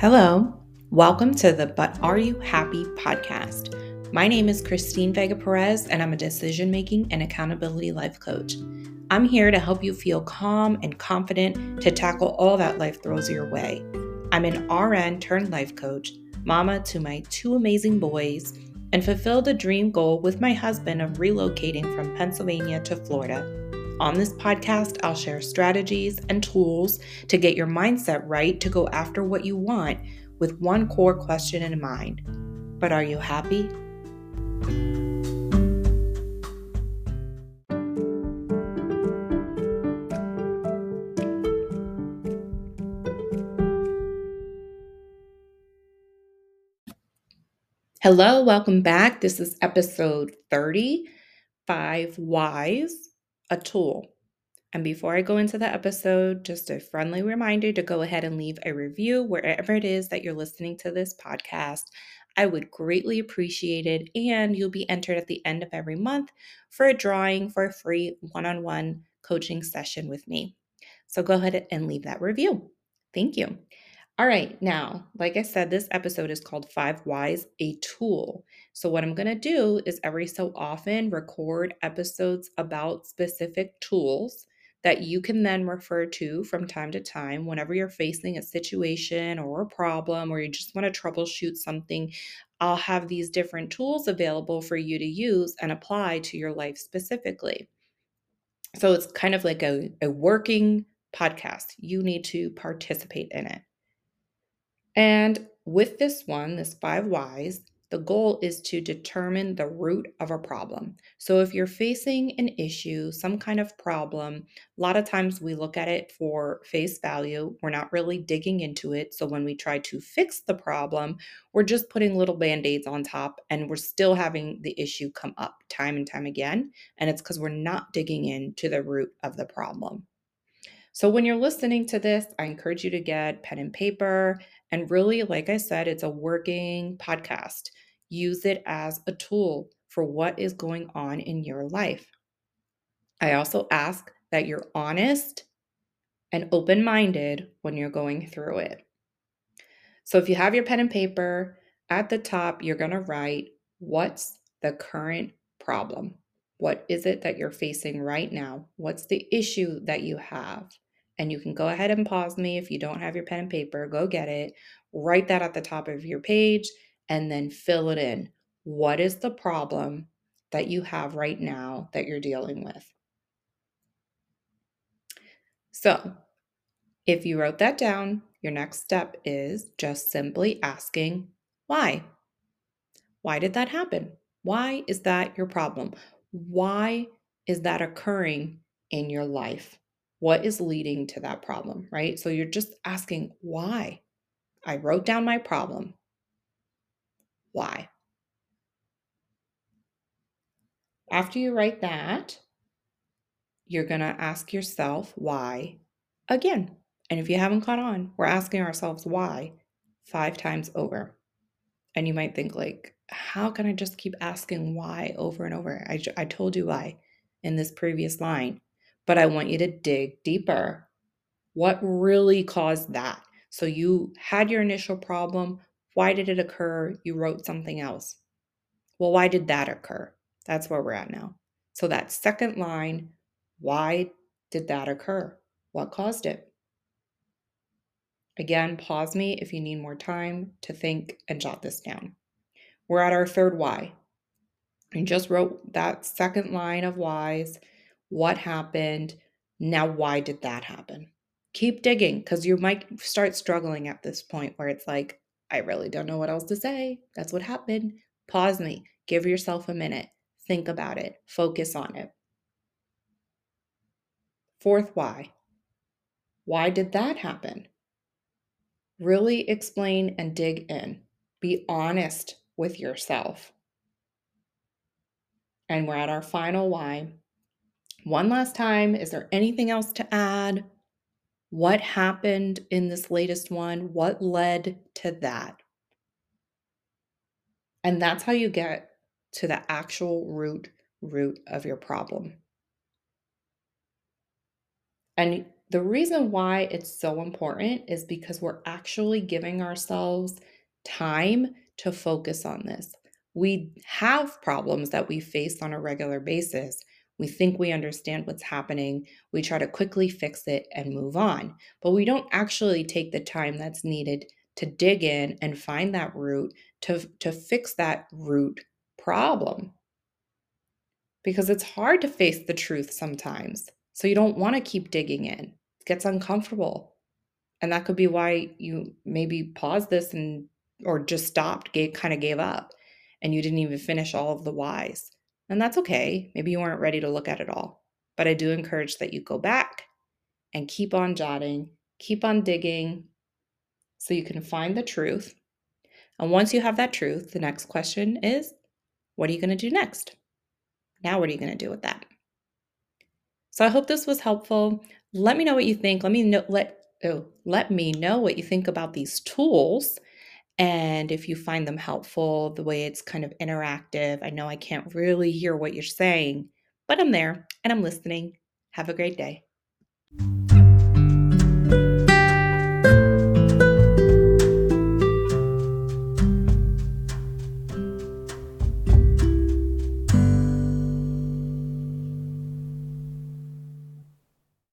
Hello, welcome to the But Are You Happy podcast. My name is Christine Vega Perez, and I'm a decision making and accountability life coach. I'm here to help you feel calm and confident to tackle all that life throws your way. I'm an RN turned life coach, mama to my two amazing boys, and fulfilled a dream goal with my husband of relocating from Pennsylvania to Florida. On this podcast, I'll share strategies and tools to get your mindset right to go after what you want with one core question in mind. But are you happy? Hello, welcome back. This is episode 30 Five Whys a tool. And before I go into the episode, just a friendly reminder to go ahead and leave a review wherever it is that you're listening to this podcast. I would greatly appreciate it. And you'll be entered at the end of every month for a drawing for a free one on one coaching session with me. So go ahead and leave that review. Thank you. All right, now, like I said, this episode is called Five Whys, a Tool. So, what I'm going to do is every so often record episodes about specific tools that you can then refer to from time to time whenever you're facing a situation or a problem or you just want to troubleshoot something. I'll have these different tools available for you to use and apply to your life specifically. So, it's kind of like a, a working podcast. You need to participate in it. And with this one, this five whys, the goal is to determine the root of a problem. So, if you're facing an issue, some kind of problem, a lot of times we look at it for face value. We're not really digging into it. So, when we try to fix the problem, we're just putting little band aids on top and we're still having the issue come up time and time again. And it's because we're not digging into the root of the problem. So, when you're listening to this, I encourage you to get pen and paper and really, like I said, it's a working podcast. Use it as a tool for what is going on in your life. I also ask that you're honest and open minded when you're going through it. So if you have your pen and paper, at the top, you're going to write what's the current problem? What is it that you're facing right now? What's the issue that you have? And you can go ahead and pause me if you don't have your pen and paper, go get it, write that at the top of your page, and then fill it in. What is the problem that you have right now that you're dealing with? So, if you wrote that down, your next step is just simply asking why. Why did that happen? Why is that your problem? Why is that occurring in your life? What is leading to that problem, right? So you're just asking why. I wrote down my problem. Why? After you write that, you're going to ask yourself why again. And if you haven't caught on, we're asking ourselves why five times over. And you might think, like, how can I just keep asking why over and over? I, I told you why in this previous line but I want you to dig deeper. What really caused that? So you had your initial problem. Why did it occur? You wrote something else. Well, why did that occur? That's where we're at now. So that second line, why did that occur? What caused it? Again, pause me if you need more time to think and jot this down. We're at our third why. I just wrote that second line of whys what happened? Now, why did that happen? Keep digging because you might start struggling at this point where it's like, I really don't know what else to say. That's what happened. Pause me, give yourself a minute, think about it, focus on it. Fourth, why? Why did that happen? Really explain and dig in. Be honest with yourself. And we're at our final why. One last time, is there anything else to add? What happened in this latest one? What led to that? And that's how you get to the actual root root of your problem. And The reason why it's so important is because we're actually giving ourselves time to focus on this. We have problems that we face on a regular basis. We think we understand what's happening. We try to quickly fix it and move on. But we don't actually take the time that's needed to dig in and find that root to, to fix that root problem. Because it's hard to face the truth sometimes. So you don't want to keep digging in it gets uncomfortable. And that could be why you maybe paused this and or just stopped, gave kind of gave up and you didn't even finish all of the whys. And that's okay. Maybe you weren't ready to look at it all. But I do encourage that you go back and keep on jotting, keep on digging so you can find the truth. And once you have that truth, the next question is what are you going to do next? Now, what are you going to do with that? So I hope this was helpful. Let me know what you think. Let me know let oh, let me know what you think about these tools and if you find them helpful, the way it's kind of interactive. I know I can't really hear what you're saying, but I'm there and I'm listening. Have a great day.